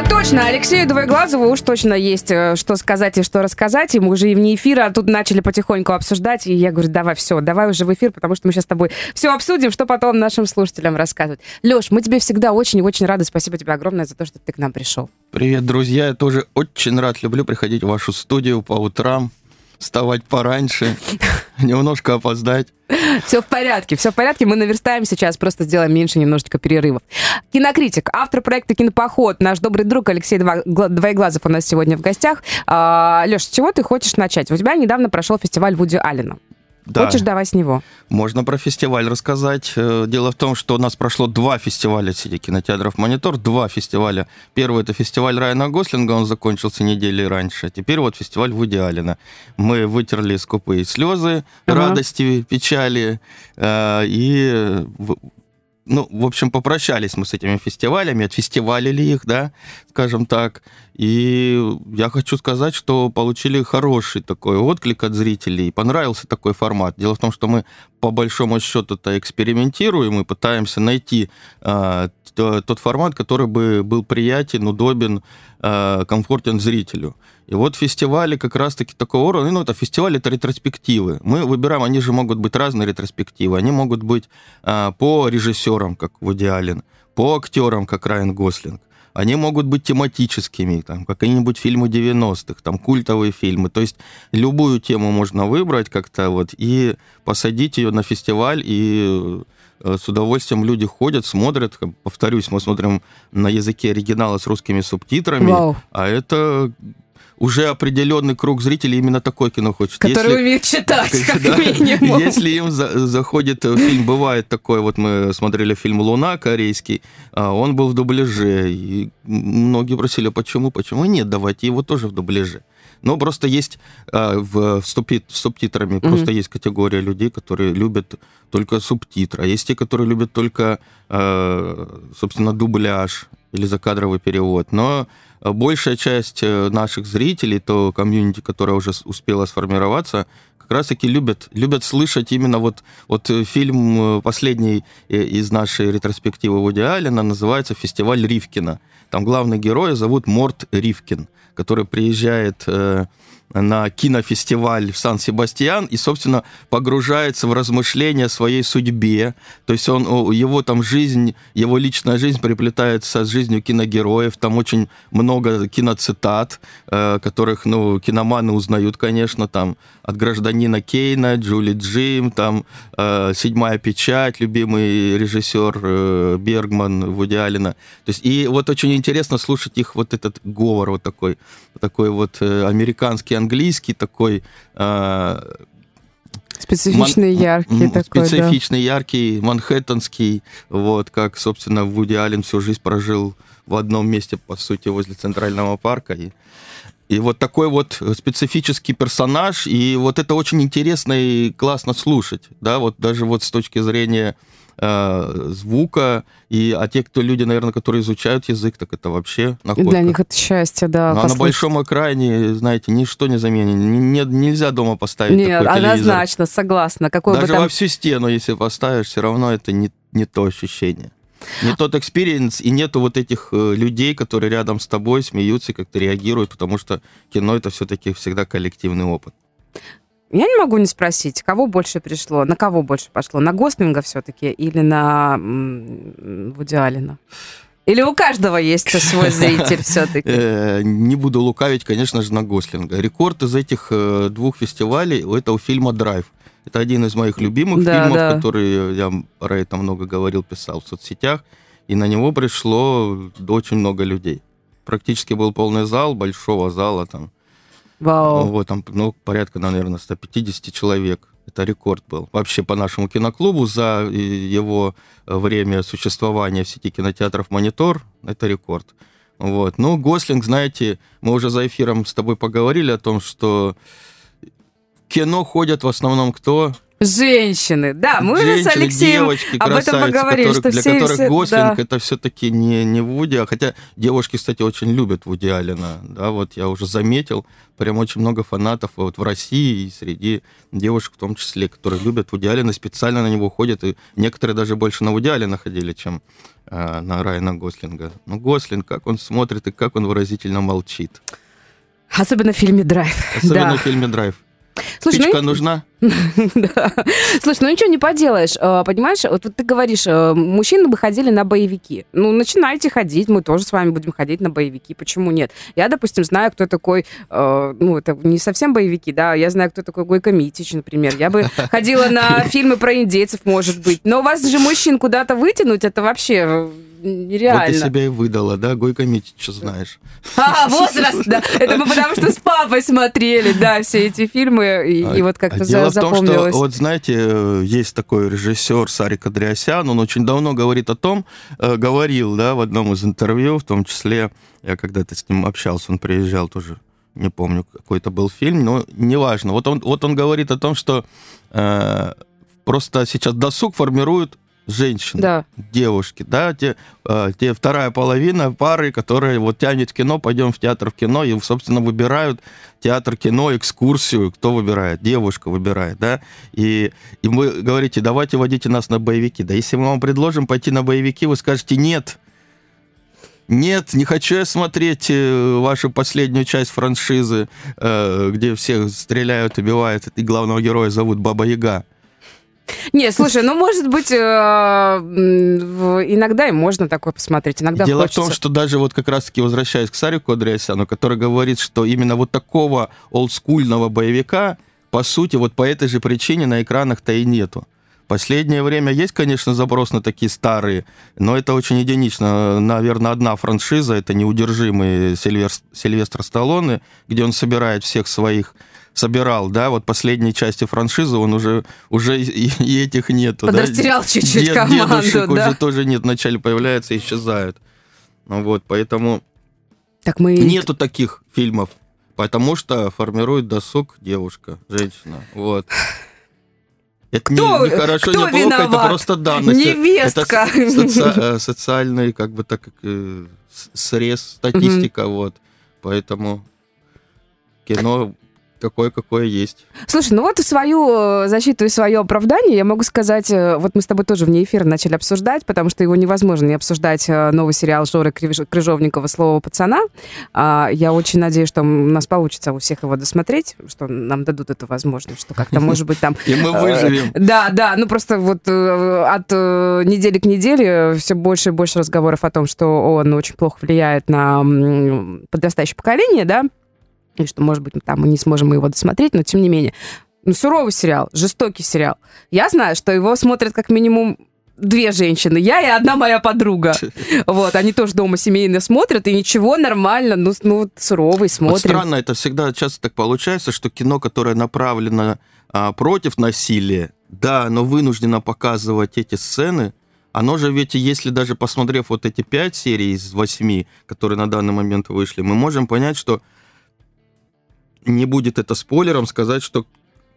А точно, Алексею Двоеглазову уж точно есть э, что сказать и что рассказать. И мы уже и вне эфира тут начали потихоньку обсуждать. И я говорю, давай, все, давай уже в эфир, потому что мы сейчас с тобой все обсудим, что потом нашим слушателям рассказывать. Леш, мы тебе всегда очень и очень рады. Спасибо тебе огромное за то, что ты к нам пришел. Привет, друзья. Я тоже очень рад, люблю приходить в вашу студию по утрам вставать пораньше, немножко опоздать. Все в порядке, все в порядке. Мы наверстаем сейчас, просто сделаем меньше немножечко перерывов. Кинокритик, автор проекта «Кинопоход», наш добрый друг Алексей Двоеглазов у нас сегодня в гостях. А, Леш, с чего ты хочешь начать? У тебя недавно прошел фестиваль Вуди Аллена. Да. Хочешь, давай с него. Можно про фестиваль рассказать. Э, дело в том, что у нас прошло два фестиваля сети кинотеатров «Монитор». Два фестиваля. Первый — это фестиваль Райана Гослинга, он закончился недели раньше. Теперь вот фестиваль Вуди Аллена. Мы вытерли скупые слезы, ага. радости, печали. Э, и ну, в общем, попрощались мы с этими фестивалями, отфестивалили их, да, скажем так. И я хочу сказать, что получили хороший такой отклик от зрителей. Понравился такой формат. Дело в том, что мы по большому счету-то экспериментируем и пытаемся найти э, тот формат, который бы был приятен, удобен, э, комфортен зрителю. И вот фестивали как раз-таки такого уровня, ну, это фестивали, это ретроспективы. Мы выбираем, они же могут быть разные ретроспективы. Они могут быть э, по режиссерам, как Вуди Аллен, по актерам, как Райан Гослинг. Они могут быть тематическими, там, какие-нибудь фильмы 90-х, там, культовые фильмы. То есть любую тему можно выбрать как-то вот и посадить ее на фестиваль, и э, с удовольствием люди ходят, смотрят. Повторюсь, мы смотрим на языке оригинала с русскими субтитрами, Вау. а это уже определенный круг зрителей именно такое кино хочет. Который если, умеет читать, как да, минимум. Если им за, заходит фильм, бывает такое, вот мы смотрели фильм «Луна» корейский, а он был в дубляже, и многие просили, почему, почему? Нет, давайте его тоже в дубляже. Но просто есть э, в, субтит, с субтитрами, mm-hmm. просто есть категория людей, которые любят только субтитры, а есть те, которые любят только, э, собственно, дубляж или закадровый перевод. Но большая часть э, наших зрителей, то комьюнити, которое уже успело сформироваться, как раз-таки любят, любят слышать именно вот, вот э, фильм э, последний из нашей ретроспективы Вуди Аллена называется «Фестиваль Ривкина». Там главный герой зовут Морт Ривкин, который приезжает на кинофестиваль в Сан-Себастьян и, собственно, погружается в размышления о своей судьбе. То есть он, его там жизнь, его личная жизнь приплетается с жизнью киногероев. Там очень много киноцитат, э, которых, ну, киноманы узнают, конечно, там от гражданина Кейна, Джули Джим, там э, «Седьмая печать», любимый режиссер э, Бергман, Вуди Аллена. То есть, и вот очень интересно слушать их вот этот говор вот такой, такой вот э, американский английский такой... Э, Специфичный, ман- яркий такой, Специфичный, да. яркий, манхэттенский, вот, как, собственно, Вуди Аллен всю жизнь прожил в одном месте, по сути, возле Центрального парка. И, и вот такой вот специфический персонаж, и вот это очень интересно и классно слушать, да, вот даже вот с точки зрения э, звука, и, а те, кто люди, наверное, которые изучают язык, так это вообще находка. Для них это счастье, да. Но на большом экране, знаете, ничто не заменит. Не, нельзя дома поставить Нет, такой телевизор. однозначно, согласна. Какой Даже бы там... во всю стену, если поставишь, все равно это не, не то ощущение. Не тот experience, и нету вот этих э, людей, которые рядом с тобой смеются и как-то реагируют, потому что кино это все-таки всегда коллективный опыт. Я не могу не спросить, кого больше пришло, на кого больше пошло, на Гослинга все-таки или на Вуди Аллена? Или у каждого есть свой зритель все-таки? Э, не буду лукавить, конечно же, на Гослинга. Рекорд из этих э, двух фестивалей у этого фильма «Драйв». Это один из моих любимых да, фильмов, да. который я про это много говорил, писал в соцсетях. И на него пришло очень много людей. Практически был полный зал, большого зала там Вау. Вот, там, ну, порядка, наверное, 150 человек. Это рекорд был. Вообще по нашему киноклубу за его время существования в сети кинотеатров «Монитор» это рекорд. Вот. Ну, Гослинг, знаете, мы уже за эфиром с тобой поговорили о том, что кино ходят в основном кто? Женщины, да, мы Женщины, уже с Алексеем девочки, об этом поговорили, которых, что для все, которых все, Гослинг да. это все-таки не, не Вуди, а хотя девушки, кстати, очень любят Вуди Аллена, да, вот я уже заметил, прям очень много фанатов вот в России и среди девушек в том числе, которые любят Вуди Аллена, специально на него ходят, и некоторые даже больше на Вуди Аллена ходили, чем э, на Райана Гослинга. Ну, Гослинг, как он смотрит и как он выразительно молчит. Особенно в фильме «Драйв». Особенно да. в фильме «Драйв». Слушай, Спичка ну, нужна? да. Слушай, ну ничего не поделаешь. Э, Понимаешь, вот ты говоришь, э, мужчины бы ходили на боевики. Ну, начинайте ходить, мы тоже с вами будем ходить на боевики. Почему нет? Я, допустим, знаю, кто такой, э, ну, это не совсем боевики, да, я знаю, кто такой Гойко Митич, например. Я бы ходила на фильмы про индейцев, может быть. Но у вас же мужчин куда-то вытянуть, это вообще э, нереально. Вот ты себя и выдала, да? Гойко Митича знаешь. А, возраст, да. Это мы потому что с папой смотрели, да, все эти фильмы, и, и вот как-то А Дело за- в том, что, вот знаете, э, есть такой режиссер Сарик Андреасян, он очень давно говорит о том, э, говорил, да, в одном из интервью, в том числе, я когда-то с ним общался, он приезжал тоже, не помню, какой-то был фильм, но неважно. Вот он, вот он говорит о том, что э, просто сейчас досуг формируют женщины, Да. девушки, да, те, э, те вторая половина пары, которые вот тянет кино, пойдем в театр в кино, и, собственно, выбирают театр, кино, экскурсию, кто выбирает? Девушка выбирает, да, и, и вы говорите, давайте водите нас на боевики, да если мы вам предложим пойти на боевики, вы скажете нет, нет, не хочу я смотреть э, вашу последнюю часть франшизы, э, где всех стреляют, убивают, и главного героя зовут Баба Яга. Не, слушай, ну, может быть, э, иногда и можно такое посмотреть, иногда Дело хочется. в том, что даже вот как раз-таки возвращаясь к Сарику Андреасяну, который говорит, что именно вот такого олдскульного боевика, по сути, вот по этой же причине на экранах-то и нету. Последнее время есть, конечно, заброс на такие старые, но это очень единично. Наверное, одна франшиза, это неудержимый Сильвер- Сильвестр Сталлоне, где он собирает всех своих собирал, да, вот последние части франшизы он уже, уже и, и этих нету. да. Подрастерял чуть-чуть Дед- команду, дедушек да. уже тоже нет, вначале появляются и исчезают. Ну вот, поэтому Так мы... нету таких фильмов, потому что формирует досуг девушка, женщина, вот. Это Кто- не, не хорошо, кто не плохо, это виноват? просто данность. Невестка. Это соци- э, социальный, как бы так, э, срез, статистика, вот. Поэтому кино такое, какое есть. Слушай, ну вот в свою э, защиту и свое оправдание я могу сказать, э, вот мы с тобой тоже вне эфира начали обсуждать, потому что его невозможно не обсуждать э, новый сериал Жоры Крыжовникова «Слово пацана». А, Я очень надеюсь, что у нас получится у всех его досмотреть, что нам дадут эту возможность, что как-то, может быть, там... И мы выживем. Да, да, ну просто вот от недели к неделе все больше и больше разговоров о том, что он очень плохо влияет на подрастающее поколение, да, и что, может быть, там мы не сможем его досмотреть, но тем не менее. Ну, суровый сериал, жестокий сериал. Я знаю, что его смотрят как минимум две женщины, я и одна моя подруга. Вот, они тоже дома семейно смотрят, и ничего, нормально, ну, ну вот суровый, Вот смотрим. странно, это всегда часто так получается, что кино, которое направлено а, против насилия, да, оно вынуждено показывать эти сцены, оно же ведь, если даже посмотрев вот эти пять серий из восьми, которые на данный момент вышли, мы можем понять, что не будет это спойлером сказать, что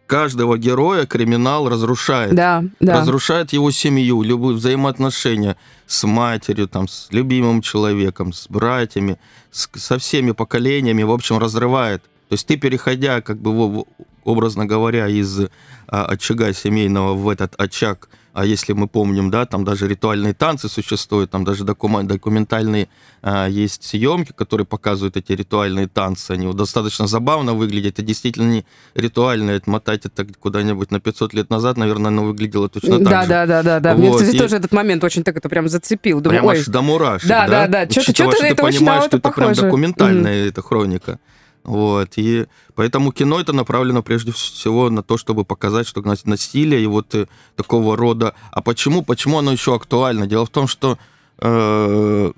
каждого героя криминал разрушает Да, да. разрушает его семью, любые взаимоотношения с матерью, там, с любимым человеком, с братьями, с- со всеми поколениями, в общем, разрывает. То есть ты, переходя, как бы, образно говоря, из а, очага семейного в этот очаг, а если мы помним, да, там даже ритуальные танцы существуют, там даже докумен- документальные а, есть съемки, которые показывают эти ритуальные танцы, они вот достаточно забавно выглядят, это действительно не ритуальное, отмотать это куда-нибудь на 500 лет назад, наверное, оно выглядело точно так Да, же. да, да, да, да. Мне, Вот, кстати, и- тоже этот момент очень так это прям зацепил. Думаю, Прям аж до мурашек, Да, да? да, да. Чё-то- Учитывая, чё-то что это очень на что это это прям похоже. документальная эта хроника. Вот, и поэтому кино это направлено прежде всего на то, чтобы показать, что нас- насилие и вот э, такого рода... А почему? Почему оно еще актуально? Дело в том, что э,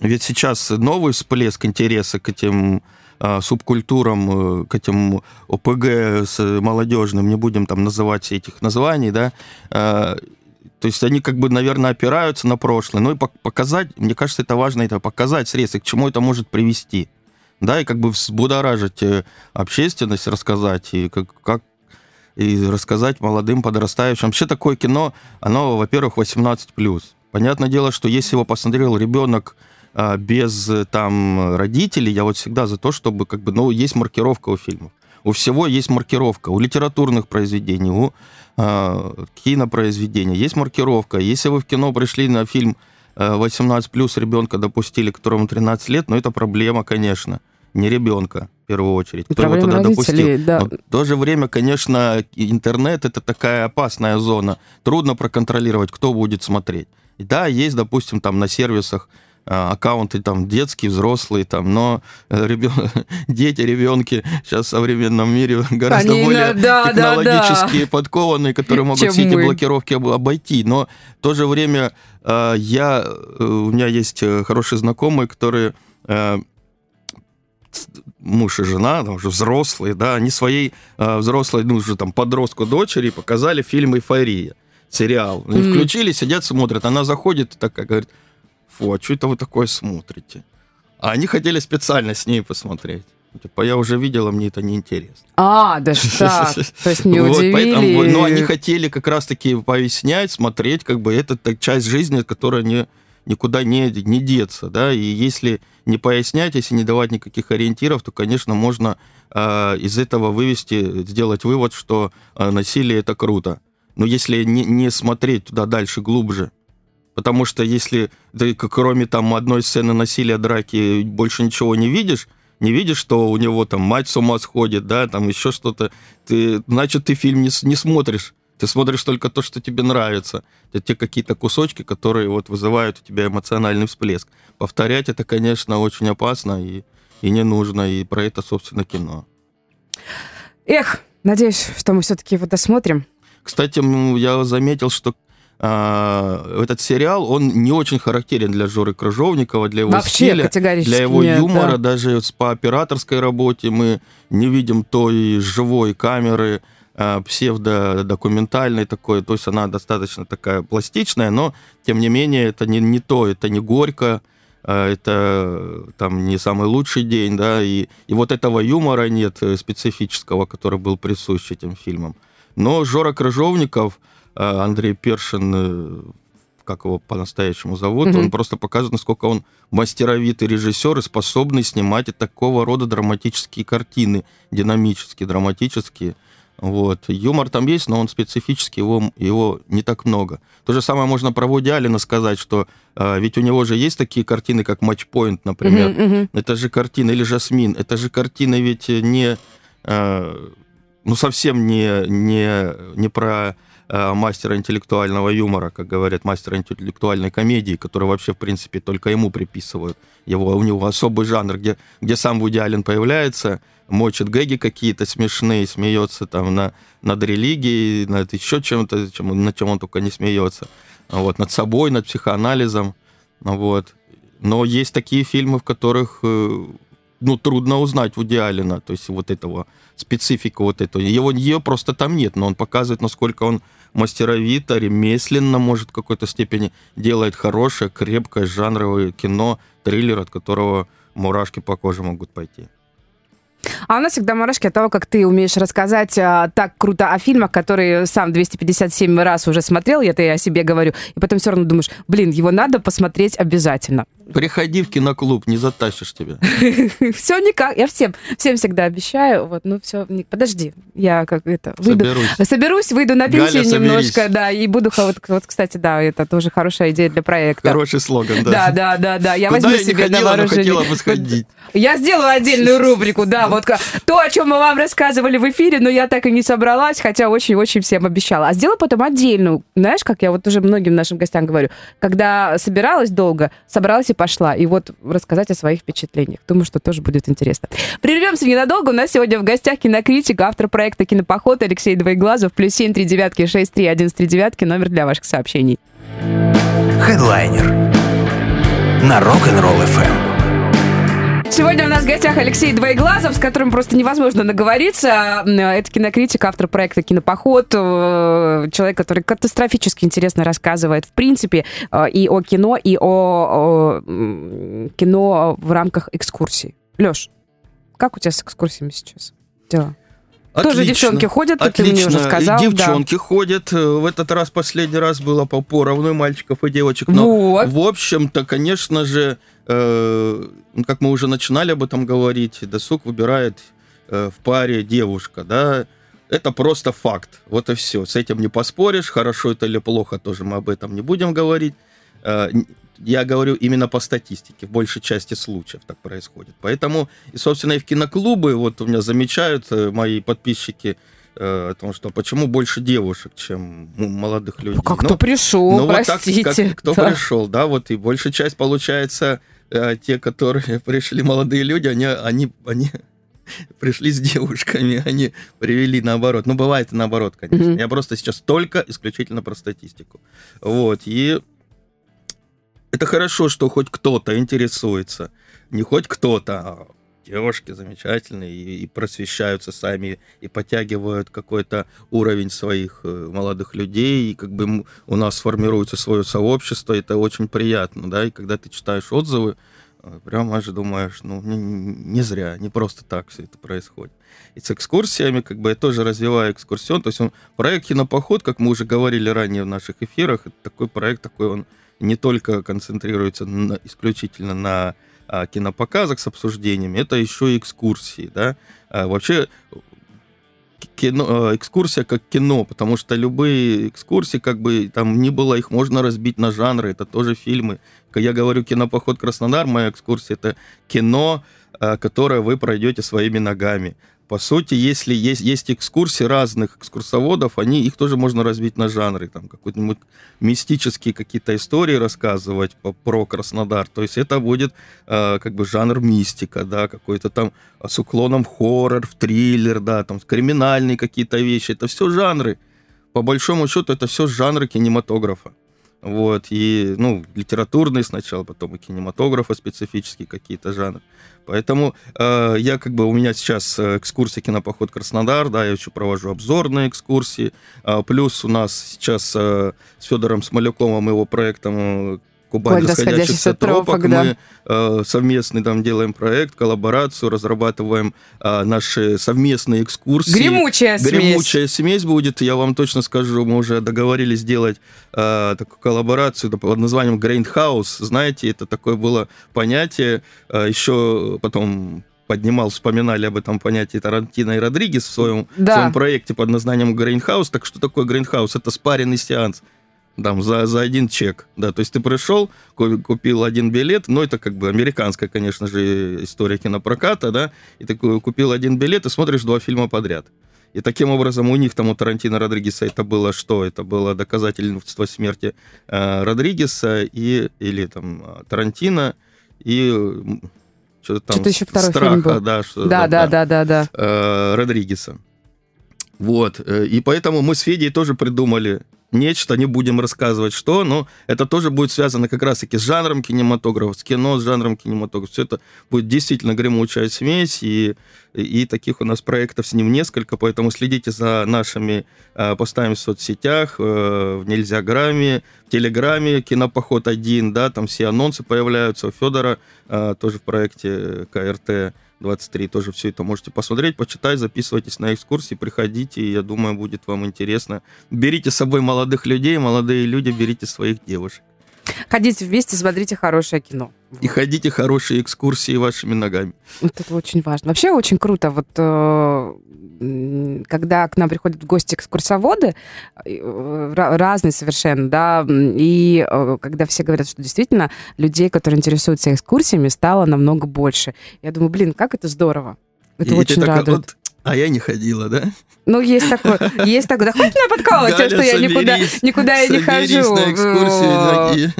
ведь сейчас новый всплеск интереса к этим э, субкультурам, э, к этим ОПГ с молодежным, не будем там называть этих названий, да, э, то есть они как бы, наверное, опираются на прошлое. Ну и пок- показать, мне кажется, это важно, это показать средства, к чему это может привести. Да, и как бы взбудоражить э, общественность, рассказать, и как, как и рассказать молодым подрастающим. Вообще такое кино, оно, во-первых, 18+. Понятное дело, что если его посмотрел ребенок а, без там родителей, я вот всегда за то, чтобы как бы, ну, есть маркировка у фильмов. У всего есть маркировка. У литературных произведений, у э, кинопроизведений есть маркировка. Если вы в кино пришли на фильм 18 плюс ребенка допустили, которому 13 лет, но это проблема, конечно, не ребенка в первую очередь, кто его туда допустил. Да. Но в то же время, конечно, интернет это такая опасная зона. Трудно проконтролировать, кто будет смотреть. И да, есть, допустим, там на сервисах а, аккаунты там детские, взрослые, там, но э, ребен... дети, ребенки сейчас в современном мире гораздо Они, более да, технологически да, да. подкованные, которые могут Чем все эти блокировки обойти. Но в то же время а, я, э, у меня есть э, хорошие знакомые, которые муж и жена, там уже взрослые, да, они своей взрослой, ну, уже там подростку дочери показали фильм «Эйфория», сериал. Они mm. включили, сидят, смотрят. Она заходит и такая говорит, фу, а что это вы такое смотрите? А они хотели специально с ней посмотреть. Типа, я уже видела, мне это неинтересно. А, да так. То есть не удивили. Поэтому, ну, они хотели как раз-таки пояснять, смотреть, как бы это часть жизни, которая не, никуда не, не деться, да, и если не пояснять, если не давать никаких ориентиров, то, конечно, можно э, из этого вывести, сделать вывод, что э, насилие это круто. Но если не, не смотреть туда дальше, глубже, Потому что если ты кроме там одной сцены насилия, драки, больше ничего не видишь, не видишь, что у него там мать с ума сходит, да, там еще что-то, ты, значит, ты фильм не, не смотришь. Ты смотришь только то, что тебе нравится. Это те какие-то кусочки, которые вот вызывают у тебя эмоциональный всплеск. Повторять это, конечно, очень опасно и, и не нужно. И про это, собственно, кино. Эх, надеюсь, что мы все-таки его досмотрим. Кстати, я заметил, что а, этот сериал, он не очень характерен для Жоры Крыжовникова, для его Вообще, стиля, для его нет, юмора, да. даже по операторской работе мы не видим той живой камеры, а, псевдодокументальной такой, то есть она достаточно такая пластичная, но тем не менее это не, не то, это не горько, а, это там не самый лучший день, да, и, и вот этого юмора нет э, специфического, который был присущ этим фильмам. Но Жора Крыжовников, Э, Андрей Першин, э, как его по-настоящему зовут, mm-hmm. он просто показывает, насколько он мастеровитый режиссер и способный снимать такого рода драматические картины, динамические, драматические. Вот. Юмор там есть, но он специфический, его, его не так много. То же самое можно про Вуди Алина сказать, что э, ведь у него же есть такие картины, как «Матчпоинт», например. Mm-hmm, mm-hmm. Это же картина, или «Жасмин», это же картина ведь не... Э, ну, совсем не, не, не про мастера интеллектуального юмора, как говорят, мастера интеллектуальной комедии, который вообще, в принципе, только ему приписывают. Его, у него особый жанр, где, где сам Вуди Аллен появляется, мочит гэги какие-то смешные, смеется там на, над религией, над еще чем-то, чем, над чем он только не смеется. Вот, над собой, над психоанализом. Вот. Но есть такие фильмы, в которых э, ну, трудно узнать Вуди Аллена, то есть вот этого, специфику вот этого. Его, ее просто там нет, но он показывает, насколько он мастеровито, ремесленно, может, в какой-то степени делает хорошее, крепкое жанровое кино, триллер, от которого мурашки по коже могут пойти. А у нас всегда мурашки от того, как ты умеешь рассказать а, так круто о фильмах, которые сам 257 раз уже смотрел, я ты о себе говорю, и потом все равно думаешь, блин, его надо посмотреть обязательно. Приходи в киноклуб, не затащишь тебя. Все никак. Я всем, всем всегда обещаю. Вот, ну все, подожди. Я как это выйду. Соберусь. Соберусь, выйду на пенсию Галя, немножко, да, и буду вот, вот, кстати, да, это тоже хорошая идея для проекта. Хороший слоган, да. Да, да, да, да. Я Куда возьму я себе ходила, на вооружение. хотела бы сходить. Я сделаю отдельную рубрику, да, вот то, о чем мы вам рассказывали в эфире, но я так и не собралась, хотя очень-очень всем обещала. А сделаю потом отдельную. Знаешь, как я вот уже многим нашим гостям говорю, когда собиралась долго, собралась и пошла. И вот рассказать о своих впечатлениях. Думаю, что тоже будет интересно. Прервемся ненадолго. У нас сегодня в гостях кинокритик, автор проекта «Кинопоход» Алексей Двоеглазов. Плюс семь три девятки шесть три один три девятки. Номер для ваших сообщений. Хедлайнер на Rock'n'Roll FM. Сегодня у нас в гостях Алексей Двоеглазов, с которым просто невозможно наговориться. Это кинокритик, автор проекта «Кинопоход», э, человек, который катастрофически интересно рассказывает, в принципе, э, и о кино, и о, о кино в рамках экскурсий. Леш, как у тебя с экскурсиями сейчас дела? Тоже девчонки ходят, Отлично. ты мне уже сказал. Девчонки да. ходят. В этот раз последний раз было по поровну мальчиков и девочек. Но, вот. в общем-то, конечно же, э, как мы уже начинали об этом говорить, досуг выбирает э, в паре девушка, да. Это просто факт. Вот и все. С этим не поспоришь. Хорошо это или плохо, тоже мы об этом не будем говорить. Я говорю именно по статистике, в большей части случаев так происходит. Поэтому, и, собственно, и в киноклубы, вот у меня замечают э, мои подписчики, э, о том, что почему больше девушек, чем молодых людей. Как ну, кто пришел, ну, простите. Вот так, как, кто да. пришел, да, вот и большая часть получается э, те, которые пришли молодые люди, они, они, они пришли с девушками, они привели наоборот. Ну, бывает и наоборот, конечно. Mm-hmm. Я просто сейчас только исключительно про статистику. Вот, и это хорошо, что хоть кто-то интересуется. Не хоть кто-то, а девушки замечательные и, и просвещаются сами, и подтягивают какой-то уровень своих э, молодых людей, и как бы у нас формируется свое сообщество, это очень приятно, да, и когда ты читаешь отзывы, э, прямо же думаешь, ну, не, не зря, не просто так все это происходит. И с экскурсиями, как бы я тоже развиваю экскурсион, то есть он, проект «Кинопоход», как мы уже говорили ранее в наших эфирах, это такой проект, такой он не только концентрируется на, исключительно на а, кинопоказах с обсуждениями, это еще и экскурсии, да. А, вообще кино, а, экскурсия как кино, потому что любые экскурсии, как бы там ни было, их можно разбить на жанры, это тоже фильмы. Я говорю кинопоход Краснодар, моя экскурсия это кино, а, которое вы пройдете своими ногами. По сути, если есть, есть экскурсии разных экскурсоводов, они, их тоже можно разбить на жанры. Там какой-нибудь мистические какие-то истории рассказывать по, про Краснодар. То есть это будет э, как бы жанр мистика, да, какой-то там с уклоном хоррор, в триллер, да, там криминальные какие-то вещи. Это все жанры. По большому счету, это все жанры кинематографа. Вот, и, ну, литературные сначала, потом и кинематографа специфические какие-то жанры. Поэтому э, я как бы у меня сейчас э, экскурсия кинопоход Краснодар, да, я еще провожу обзорные экскурсии. Э, плюс у нас сейчас э, с Федором Смоляковым его проектом Кубань расходящихся тропок. Да. Мы э, совместный там делаем проект, коллаборацию, разрабатываем э, наши совместные экскурсии. Гремучая смесь. Гремучая смесь будет, я вам точно скажу, мы уже договорились сделать э, такую коллаборацию под названием House. Знаете, это такое было понятие, э, еще потом поднимал, вспоминали об этом понятии Тарантино и Родригес в своем, да. в своем проекте под названием Greenhouse. Так что такое Greenhouse? Это спаренный сеанс там, за, за один чек, да, то есть ты пришел, купил один билет, ну, это как бы американская, конечно же, история кинопроката, да, и ты купил один билет и смотришь два фильма подряд. И таким образом у них там, у Тарантино Родригеса, это было что? Это было доказательство смерти э, Родригеса и, или там э, Тарантино и что-то там что-то еще второй страха, фильм был. да, что да, да, да, да, да, э, Родригеса. Вот, э, и поэтому мы с Федей тоже придумали нечто, не будем рассказывать что, но это тоже будет связано как раз-таки с жанром кинематографа, с кино, с жанром кинематографа. Все это будет действительно гремучая смесь, и, и таких у нас проектов с ним несколько, поэтому следите за нашими э, постами в соцсетях, э, в Нельзяграме, в Телеграме, Кинопоход 1, да, там все анонсы появляются, у Федора э, тоже в проекте КРТ 23 тоже все это можете посмотреть, почитать, записывайтесь на экскурсии, приходите, я думаю, будет вам интересно. Берите с собой молодых людей, молодые люди, берите своих девушек. Ходите вместе, смотрите хорошее кино. И ходите хорошие экскурсии вашими ногами. Вот это очень важно. Вообще очень круто, вот э, когда к нам приходят в гости экскурсоводы, э, разные совершенно, да, и э, когда все говорят, что действительно людей, которые интересуются экскурсиями, стало намного больше. Я думаю, блин, как это здорово. Это и очень радует. Вот а я не ходила, да? Ну, есть такое. Есть такое. Да хоть меня подкалывать, что я никуда, никуда я не хожу. на экскурсию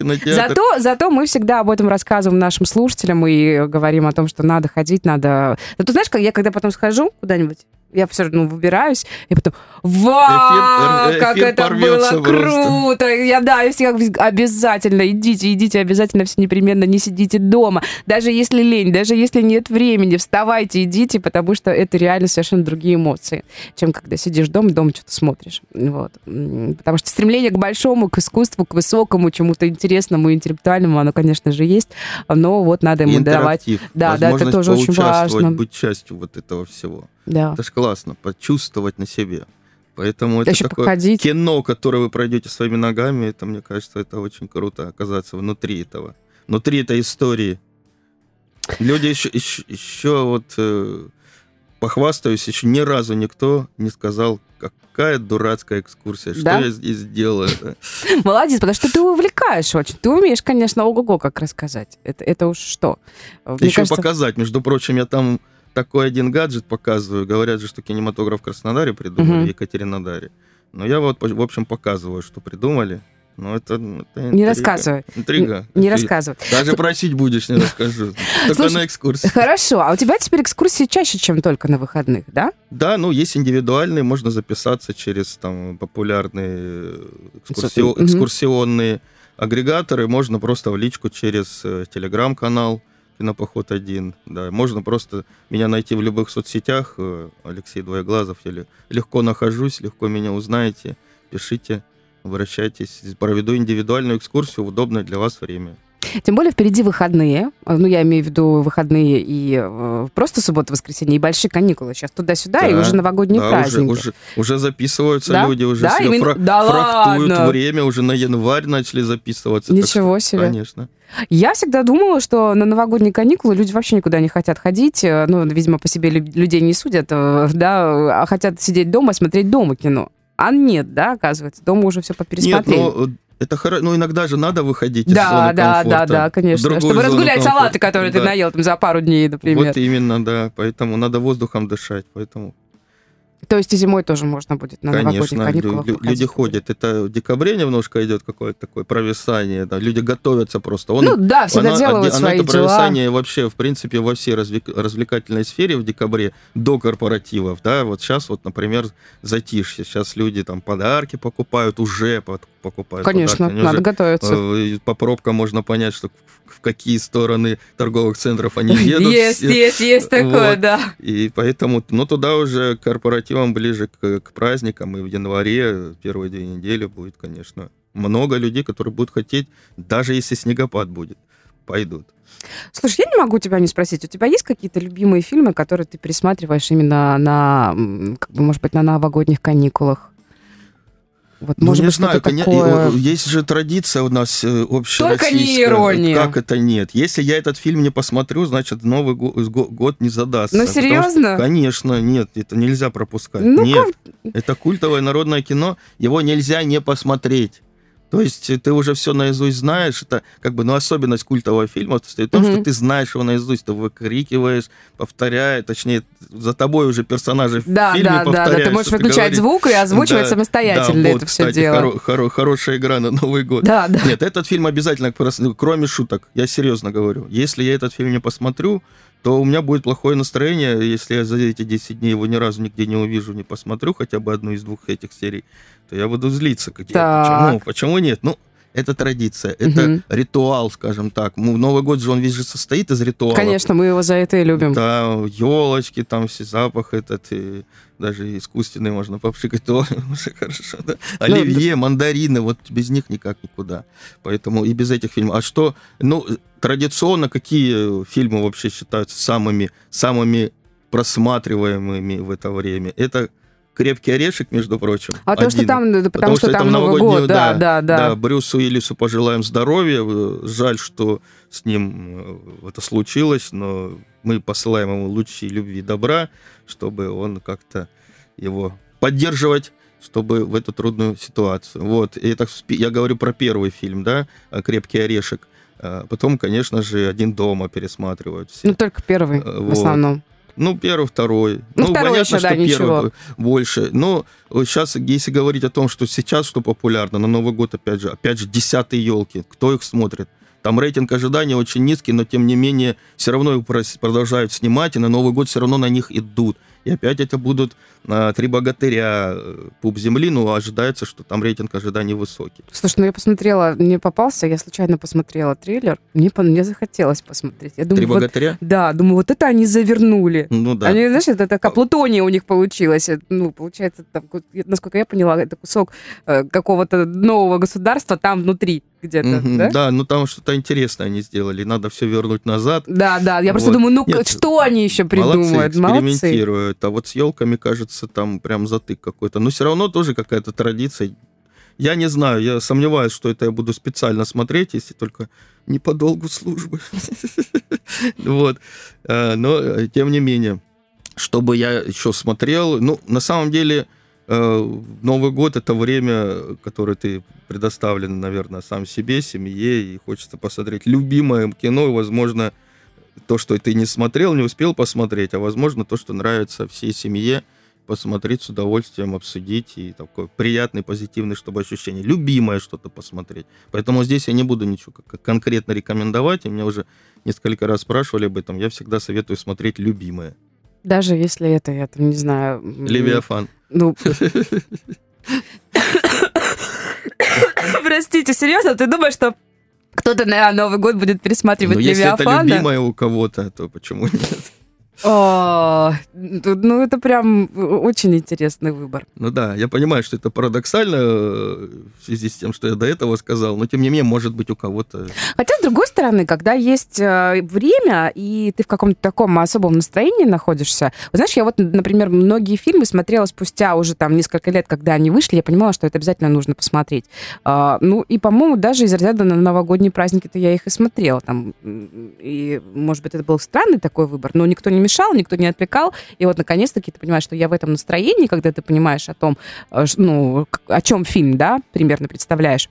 ну, зато, зато мы всегда об этом рассказываем нашим слушателям и говорим о том, что надо ходить, надо... Ну, ты знаешь, я когда потом схожу куда-нибудь, я все равно выбираюсь, и потом, вау, эфир, как эфир это было круто! Я, да, я всегда обязательно идите, идите, обязательно все непременно не сидите дома. Даже если лень, даже если нет времени, вставайте, идите, потому что это реально совершенно другие эмоции, чем когда сидишь дома, дома что-то смотришь. Вот. Потому что стремление к большому, к искусству, к высокому, чему-то интересному, интеллектуальному, оно, конечно же, есть, но вот надо ему давать. Да, да, это тоже очень важно. быть частью вот этого всего. Да. Это ж классно, почувствовать на себе. Поэтому это Еще такое походить. кино, которое вы пройдете своими ногами, это, мне кажется, это очень круто оказаться внутри этого. Внутри этой истории. Люди еще, еще, еще вот э, похвастаюсь, еще ни разу никто не сказал, какая дурацкая экскурсия, что Да? я здесь делаю. Молодец, потому что ты увлекаешь очень. Ты умеешь, конечно, ого-го как рассказать. Это, это уж что. Мне Еще кажется, показать. Между прочим, я там такой один гаджет показываю. Говорят же, что кинематограф в Краснодаре придумали, в Екатеринодаре. Но я вот, в общем, показываю, что придумали. Но это, это Не рассказывай. Интрига. Не Ты рассказывай. Даже просить будешь, не расскажу. Только Слушай, на экскурсии. Хорошо, а у тебя теперь экскурсии чаще, чем только на выходных, да? Да, ну, есть индивидуальные, можно записаться через там популярные экскурсионные агрегаторы, можно просто в личку через э, телеграм-канал Кинопоход 1. Да, можно просто меня найти в любых соцсетях. э, Алексей Двоеглазов. Ле- легко нахожусь, легко меня узнаете. Пишите, обращайтесь. Проведу индивидуальную экскурсию в удобное для вас время. Тем более впереди выходные. Ну, я имею в виду выходные и э, просто суббота-воскресенье, и большие каникулы. Сейчас туда-сюда, и Да, уже новогодние Да, уже, праздники. уже, уже записываются Да? люди, уже Да, себе именно- фра- Да фрактуют ладно? время, уже на январь начали записываться. так Ничего что, себе. Конечно. Я всегда думала, что на новогодние каникулы люди вообще никуда не хотят ходить. э, Ну, видимо, по себе лю- людей не судят, э, да, а хотят сидеть дома, смотреть дома кино. А нет, да, оказывается, дома уже все по Нет, но э, это хоро... ну иногда же надо выходить из Да, зоны да, да, комфорта да, в конечно. другую Чтобы разгулять комфорта. салаты, которые ты Да. наел там за пару дней, например. Вот именно, да. Поэтому надо воздухом дышать. Поэтому, То есть и зимой тоже можно будет на новогодних конечно, лю- каникулах лю- люди ходят. Это в декабре немножко идет какое-то такое провисание. Да. Люди готовятся просто. Он, Ну да, всегда она- делают оно свои это дела. провисание вообще, в принципе, во всей развлек- развлекательной сфере в декабре до корпоративов, да, вот сейчас вот, например, затишье, сейчас люди там подарки покупают, уже под- покупают Конечно, подарки. Надо готовиться. э, по пробкам можно понять, что в, какие стороны торговых центров они едут. Есть, есть, есть такое, да. И поэтому, ну, туда уже корпоративам ближе к, праздникам, и в январе, первые две недели будет, конечно, много людей, которые будут хотеть, даже если снегопад будет, пойдут. Слушай, я не могу тебя не спросить, у тебя есть какие-то любимые фильмы, которые ты пересматриваешь именно на, как бы, может быть, на новогодних каникулах? Вот, Ну, может не быть, знаю, такое... и, есть же традиция у нас э, общая Только не ирония. Как это нет? Если я этот фильм не посмотрю, значит, Новый го- го- год не задастся. Ну, Потому что- серьезно? конечно, нет, это нельзя пропускать. Ну, нет, это культовое народное кино, его нельзя не посмотреть. То есть э, ты уже все наизусть знаешь, это как бы, ну, особенность культового фильма состоит в том, Мгм. что ты знаешь его наизусть, ты выкрикиваешь, повторяешь, точнее, за тобой уже персонажи в Да, фильме да, да, да. повторяют, Ты можешь выключать говоришь. звук и озвучивать Да, самостоятельно да, это вот, все кстати, дело. хоро- хоро- хорошая игра на Новый год. Да, да. Нет, этот фильм обязательно, кроме шуток, я серьезно говорю. Если я этот фильм не посмотрю, то у меня будет плохое настроение, если я за эти 10 дней его ни разу нигде не увижу, не посмотрю хотя бы одну из двух этих серий, то я буду злиться. Как я, почему? Почему нет? Ну, это традиция, это Мгм. ритуал, скажем так. Ну, Новый год же он весь же состоит из ритуалов. Конечно, мы его за это и любим. Да, елочки, там все запах этот, и даже искусственный можно попшикать, то уже хорошо, да. Ну, Оливье, мандарины, вот без них никак никуда. Поэтому и без этих фильмов. А что, ну, традиционно какие фильмы вообще считаются самыми, самыми просматриваемыми в это время? Это «Крепкий орешек», между прочим. А то, что один. там, да, потому, что, это там Новый год, да, да, да. Да, Брюсу Уиллису пожелаем здоровья. Э, Жаль, что с ним э, это случилось, но мы посылаем ему лучи любви и добра, чтобы он как-то его поддерживать чтобы в эту трудную ситуацию. Вот, и спи- я говорю про первый фильм, да, э, «Крепкий орешек». А Потом, конечно же, «Один дома» пересматривают все. Ну, только первый, Э, в вот. основном. Ну, первый, второй. Ну, второй еще, да, ничего. первый больше. Но сейчас, если говорить о том, что сейчас что популярно, на Новый год, опять же, опять же, десятые елки, кто их смотрит? Там рейтинг ожидания очень низкий, но тем не менее все равно их продолжают снимать, и на Новый год все равно на них идут. И опять это будут а, «Три богатыря», э, «Пуп земли», но ожидается, что там рейтинг ожиданий высокий. Слушай, ну я посмотрела, мне попался, я случайно посмотрела трейлер, мне, мне захотелось посмотреть. Я думаю, «Три вот, богатыря»? да, думаю, вот это они завернули. Ну да. Они, знаешь, это такая плутония у них получилась. Это, Ну, получается, там, насколько я поняла, это кусок э, какого-то нового государства там внутри. Где-то, Мгм, да? Да, ну там что-то интересное они сделали. Надо все вернуть назад. Да, да, я просто Вот. думаю, ну Нет, что они еще придумают? Молодцы, Молодцы. экспериментируют. А вот с елками, кажется, там прям затык какой-то. Но все равно тоже какая-то традиция. Я не знаю, я сомневаюсь, что это я буду специально смотреть, если только не по долгу службы. Вот. Э, Но, э, тем не менее, чтобы я еще смотрел, ну, на самом деле, Новый год — это время, которое ты предоставлен, наверное, сам себе, семье, и хочется посмотреть любимое кино, и, возможно, то, что ты не смотрел, не успел посмотреть, а, возможно, то, что нравится всей семье, посмотреть с удовольствием, обсудить, и такое приятное, позитивное, чтобы ощущение. Любимое что-то посмотреть. Поэтому здесь я не буду ничего конкретно рекомендовать, и меня уже несколько раз спрашивали об этом, я всегда советую смотреть любимое. Даже если это, я там не знаю... Левиафан. Ну... Простите, серьезно, ты думаешь, что кто-то на Новый год будет пересматривать Но Ну, если это Левиафана? любимое у кого-то, то почему нет? О, ну, это прям очень интересный выбор. Ну да, я понимаю, что это парадоксально э, в связи с тем, что я до этого сказал, но тем не менее, может быть, у кого-то... Хотя, с другой стороны, когда есть э, время, и ты в каком-то таком особом настроении находишься, вот знаешь, я вот, например, многие фильмы смотрела спустя уже там несколько лет, когда они вышли, я понимала, что это обязательно нужно посмотреть. А, ну, и, по-моему, даже из разряда на новогодние праздники-то я их и смотрела. Там, и, может быть, это был странный такой выбор, но никто не мешал, никто не отвлекал. И вот, наконец-таки, ты понимаешь, что я в этом настроении, когда ты понимаешь о том, э, ну, о чем фильм, да, примерно представляешь.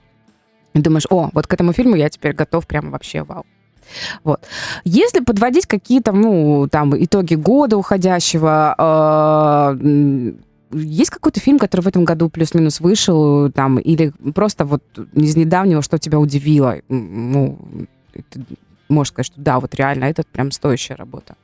И думаешь, о, вот к этому фильму я теперь готов прямо вообще вау. Вот. Если подводить какие-то, ну, там, итоги года уходящего, э, есть какой-то фильм, который в этом году плюс-минус вышел, там, или просто вот из недавнего, что тебя удивило? Ну, ты можешь сказать, что да, вот реально, это прям стоящая работа.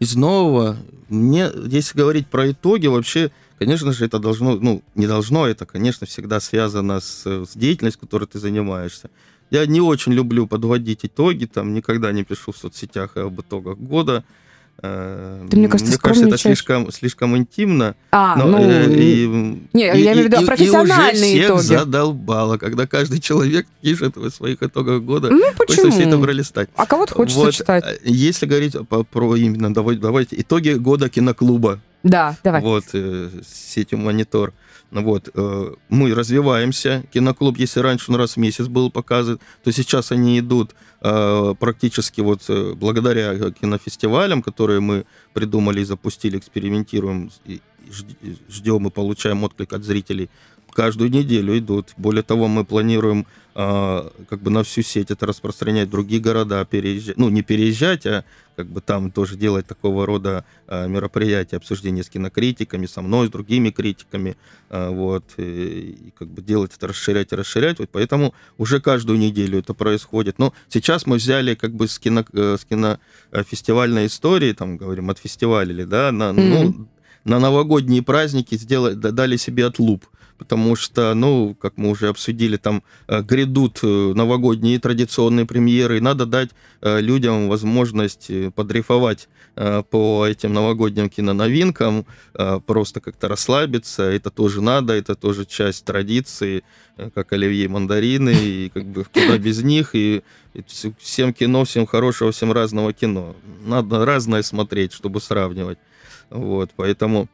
Из нового, мне, если говорить про итоги, вообще, конечно же, это должно, ну, не должно, это, конечно, всегда связано с, с деятельностью, которой ты занимаешься. Я не очень люблю подводить итоги, там, никогда не пишу в соцсетях об итогах года. Э, Ты, мне кажется, это скромничаешь. слишком, слишком интимно. А, Но, ну, э, и- не, я имею в виду и- и- профессиональные и уже всех итоги. задолбало, когда каждый человек пишет в своих итогах года. ну Хочется все это почему? пролистать. А кого-то хочется Вот, читать. э, Если говорить по- про именно, давайте, давайте, итоги года киноклуба, Да, давай. вот, э, сетью «Монитор». Ну Вот, э, мы развиваемся. Киноклуб, если раньше он раз в месяц был показан, то сейчас они идут э, практически вот э, благодаря кинофестивалям, которые мы придумали и запустили, экспериментируем, ждем и получаем отклик от зрителей. Каждую неделю идут. Более того, мы планируем а, как бы на всю сеть это распространять в другие города, переезжать, ну не переезжать, а как бы там тоже делать такого рода а, мероприятия, обсуждения с кинокритиками, со мной, с другими критиками, а, вот, и, и как бы делать это, расширять и расширять, вот поэтому уже каждую неделю это происходит. Но сейчас мы взяли как бы с, кино, э, с кинофестивальной истории, там говорим, от фестиваля, да, на, ну, Мгм. на новогодние праздники сделали, да- дали себе отлуп, потому что, ну, как мы уже обсудили, там э, грядут э, новогодние традиционные премьеры, и надо дать э, людям возможность подрейфовать э, по этим новогодним киноновинкам, просто как-то расслабиться, это тоже надо, это тоже часть традиции, как оливье мандарины, и как бы куда без них, и, и вс- всем кино, всем хорошего, всем разного кино. Надо разное смотреть, чтобы сравнивать. Вот, поэтому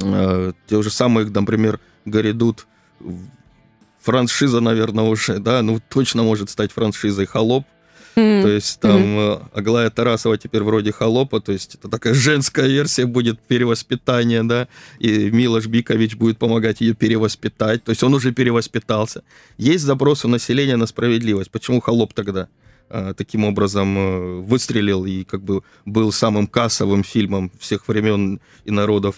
э, те же самые, например, грядут франшиза, наверное, уже, да, ну, точно может стать франшизой «Холоп», М. то есть там э, Аглая Тарасова теперь вроде холопа, то есть это такая женская версия будет перевоспитания, да, и Милош Бикович будет помогать ее перевоспитать, то есть он уже перевоспитался. Есть запрос у населения на справедливость. Почему холоп тогда таким образом э, выстрелил и как бы был самым кассовым фильмом всех времен и народов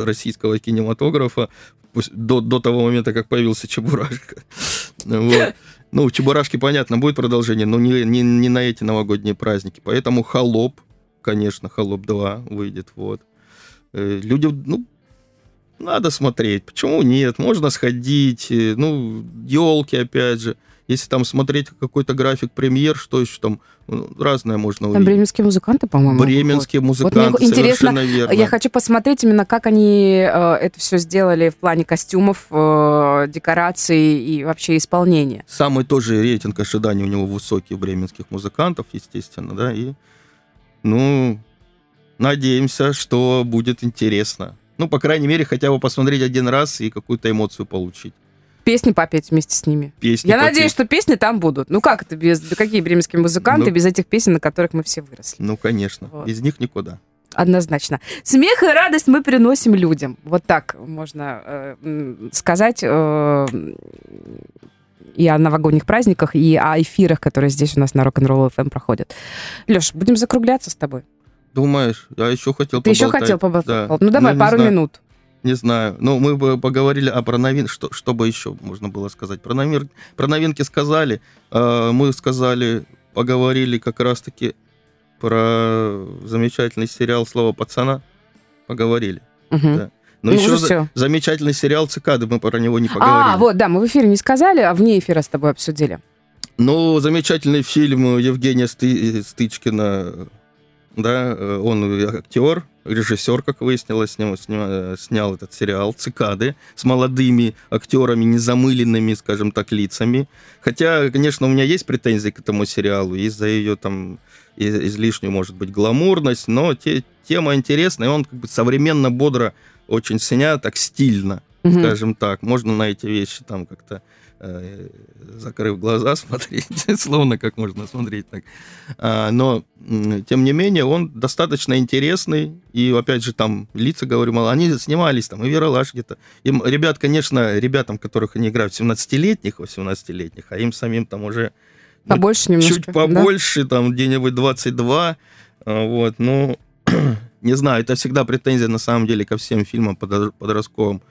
российского кинематографа до, до того момента, как появился Чебурашка. Вот. Ну, Чебурашки, понятно, будет продолжение, но не, не, не на эти новогодние праздники. Поэтому «Холоп», конечно, «Холоп 2» выйдет, вот. Э, Люди, ну, надо смотреть. Почему нет? Можно сходить. э, Ну, елки, опять же. Если там смотреть какой-то график премьер, что еще там ну, разное можно Там увидеть. бременские музыканты, по-моему. Бременские музыканты, Вот мне интересно, верно. Я хочу посмотреть именно, как они э, это все сделали в плане костюмов, э, декораций и вообще исполнения. Самый тоже рейтинг ожиданий у него высокий у бременских музыкантов, естественно, да, и, ну, надеемся, что будет интересно. Ну, по крайней мере, хотя бы посмотреть один раз и какую-то эмоцию получить. Песни попеть вместе с ними. Песни Я попеть. надеюсь, что песни там будут. Ну как это без... Какие бременские музыканты Ну. без этих песен, на которых мы все выросли? Ну, конечно, Вот. без них никуда. Однозначно. Смех и радость мы приносим людям. Вот так можно э, сказать э, и о новогодних праздниках, и о эфирах, которые здесь у нас на Rock'n'Roll FM проходят. Леш, будем закругляться с тобой. Думаешь, я еще хотел Ты еще поболтать. хотел поболтать? Да. Ну давай, не пару знаю, минут. Не знаю. Ну, мы бы поговорили а про новин... Что, что бы еще можно было сказать? Про, новин... про новинки сказали. А, мы сказали, поговорили как раз-таки про замечательный сериал «Слово пацана». Поговорили. Мгм. Да. Но Ну, еще уже за- всё. замечательный сериал «Цикады», мы про него не поговорили. А, вот, да, мы в эфире не сказали, а вне эфира с тобой обсудили. Ну, замечательный фильм Евгения Сты- Стычкина, да, э, он актер, режиссер, как выяснилось, снял, сня- снял этот сериал «Цикады» с молодыми актерами, незамыленными, скажем так, лицами. Хотя, конечно, у меня есть претензии к этому сериалу из-за ее там излишнюю, может быть, гламурность, но те- тема интересная, и он как бы современно, бодро очень снят, так стильно Мгм. скажем так. Можно на эти вещи там как-то э, закрыв глаза смотреть, словно как можно смотреть так. А, но, тем не менее, он достаточно интересный, и, опять же, там лица, говорю, мало, они снимались, там, и Веролаш где-то. Им, ребят, конечно, ребятам, которых они играют, 17-летних, 18-летних, а им самим там уже ну, Побольше немножко. чуть да? побольше, там где-нибудь 22, а, вот, ну, не знаю, это всегда претензия на самом деле ко всем фильмам подростковым,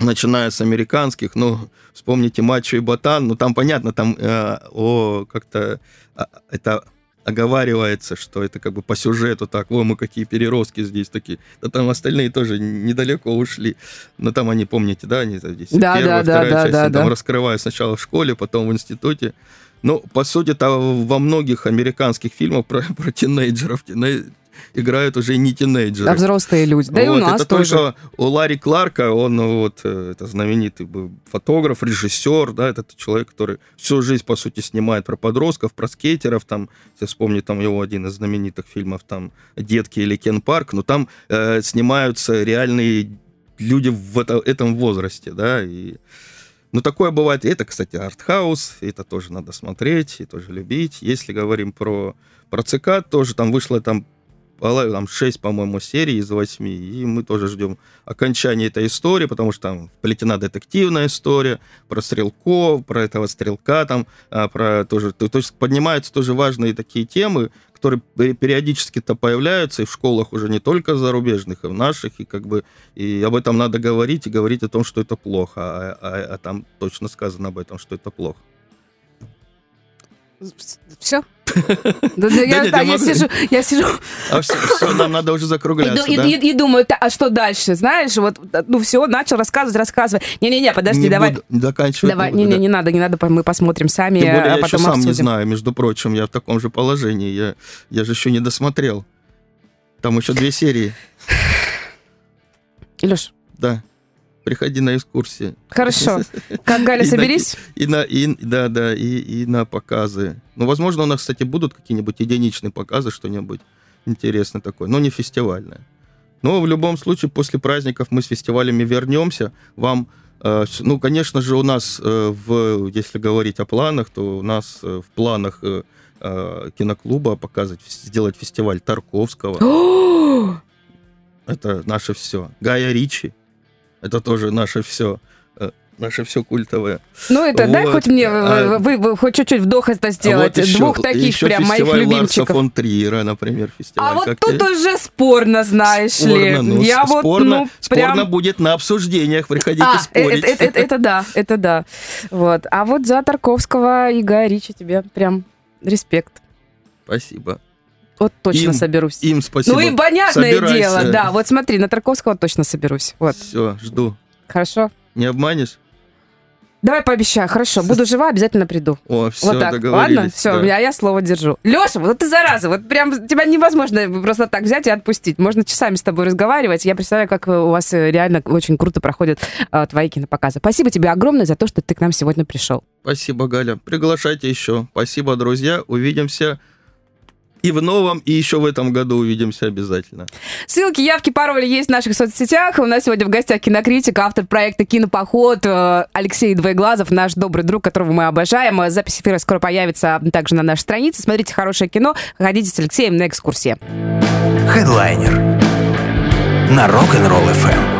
начиная с американских, ну, вспомните «Мачо и Ботан», ну, там понятно, там э, о, как-то а, это оговаривается, что это как бы по сюжету так, о, мы какие переростки здесь такие. Да там остальные тоже недалеко ушли. Но там они, помните, да, они здесь Да, первая, да, да, вторая да, часть, да, они там да. раскрывают сначала в школе, потом в институте. Ну, по сути-то во многих американских фильмах про, про тинейджеров тиней- играют уже не тинейджеры. А взрослые люди. Да и у Вот, нас это тоже. только у Ларри Кларка, он ну, вот, э, это знаменитый фотограф, режиссер, да, это человек, который всю жизнь, по сути, снимает про подростков, про скейтеров, там, если вспомнить, там его один из знаменитых фильмов, там, «Детки» или «Кен Парк», но там э, снимаются реальные люди в это- этом возрасте, да, и ну, такое бывает. Это, кстати, артхаус, это тоже надо смотреть и тоже любить. Если говорим про, про ЦК, тоже там вышло там, там 6, по-моему, серий из 8, и мы тоже ждем окончания этой истории, потому что там вплетена детективная история про стрелков, про этого стрелка, там, а, про тоже, то, то есть поднимаются тоже важные такие темы, которые пе- периодически-то появляются и в школах уже не только зарубежных, и в наших, и как бы и об этом надо говорить, и говорить о том, что это плохо, а, а- а там точно сказано об этом, что это плохо. Все? Да, да, я, нет, да, я я сижу, я сижу А все, нам надо уже и, закругляться, и- да? и- и думаю, «Та- а что дальше? Знаешь, вот, ну все, начал рассказывать, рассказывай. Не-не-не, подожди, Не давай. буду заканчивать. Давай, не-не, не надо, не надо, мы посмотрим сами, Тем более, а я еще сам не знаю, между прочим, я в таком же положении. Я, я же еще не досмотрел. Там еще две серии. Илюш, Да. Приходи на экскурсии. хорошо. Как Галя, И на- соберись. И на, и, да, да, и, и на показы. Ну, возможно, у нас, кстати, будут какие-нибудь единичные показы, что-нибудь интересное такое, но не фестивальное. Но в любом случае, после праздников мы с фестивалями вернемся. Вам, э, ну, конечно же, у нас, э, в, если говорить о планах, то у нас э, в планах киноклуба показать, сделать фестиваль Тарковского. Это наше все. Гая Ричи. Это тоже наше все. Наше все культовое. Ну это дай Вот, хоть мне, а- вы, вы хоть чуть-чуть вдох это сделать. А вот еще- Двух таких еще прям моих Ларса любимчиков. фон Триера, например, фестиваль. А вот Как тут уже спорно, знаешь Спорно, ли. ну, Я вот, спорно, ну, спорно прям... будет на обсуждениях, приходите А, э- спорить. э- э- это, это да, это да. Вот. А вот за Тарковского и Гая Ричи тебе прям респект. Спасибо. Вот точно Им- соберусь. Им спасибо. ну и понятное Собирайся. дело, да. Вот смотри, на Тарковского точно соберусь. Вот, Все, жду. хорошо. Не обманешь? Давай пообещаю, хорошо, буду жива, обязательно приду. О, все, вот так, договорились. ладно? Все, да. я, я слово держу. Леша, вот ты зараза, вот прям тебя невозможно просто так взять и отпустить. Можно часами с тобой разговаривать. Я представляю, как у вас э, реально очень круто проходят э, твои кинопоказы. Спасибо тебе огромное за то, что ты к нам сегодня пришел. Спасибо, Галя. Приглашайте еще. Спасибо, друзья. Увидимся и в новом, и еще в этом году увидимся обязательно. Ссылки, явки, пароли есть в наших соцсетях. У нас сегодня в гостях кинокритик, автор проекта «Кинопоход» э, Алексей Двоеглазов, наш добрый друг, которого мы обожаем. Запись эфира скоро появится также на нашей странице. Смотрите хорошее кино, ходите с Алексеем на экскурсии. Хедлайнер на Rock'n'Roll FM.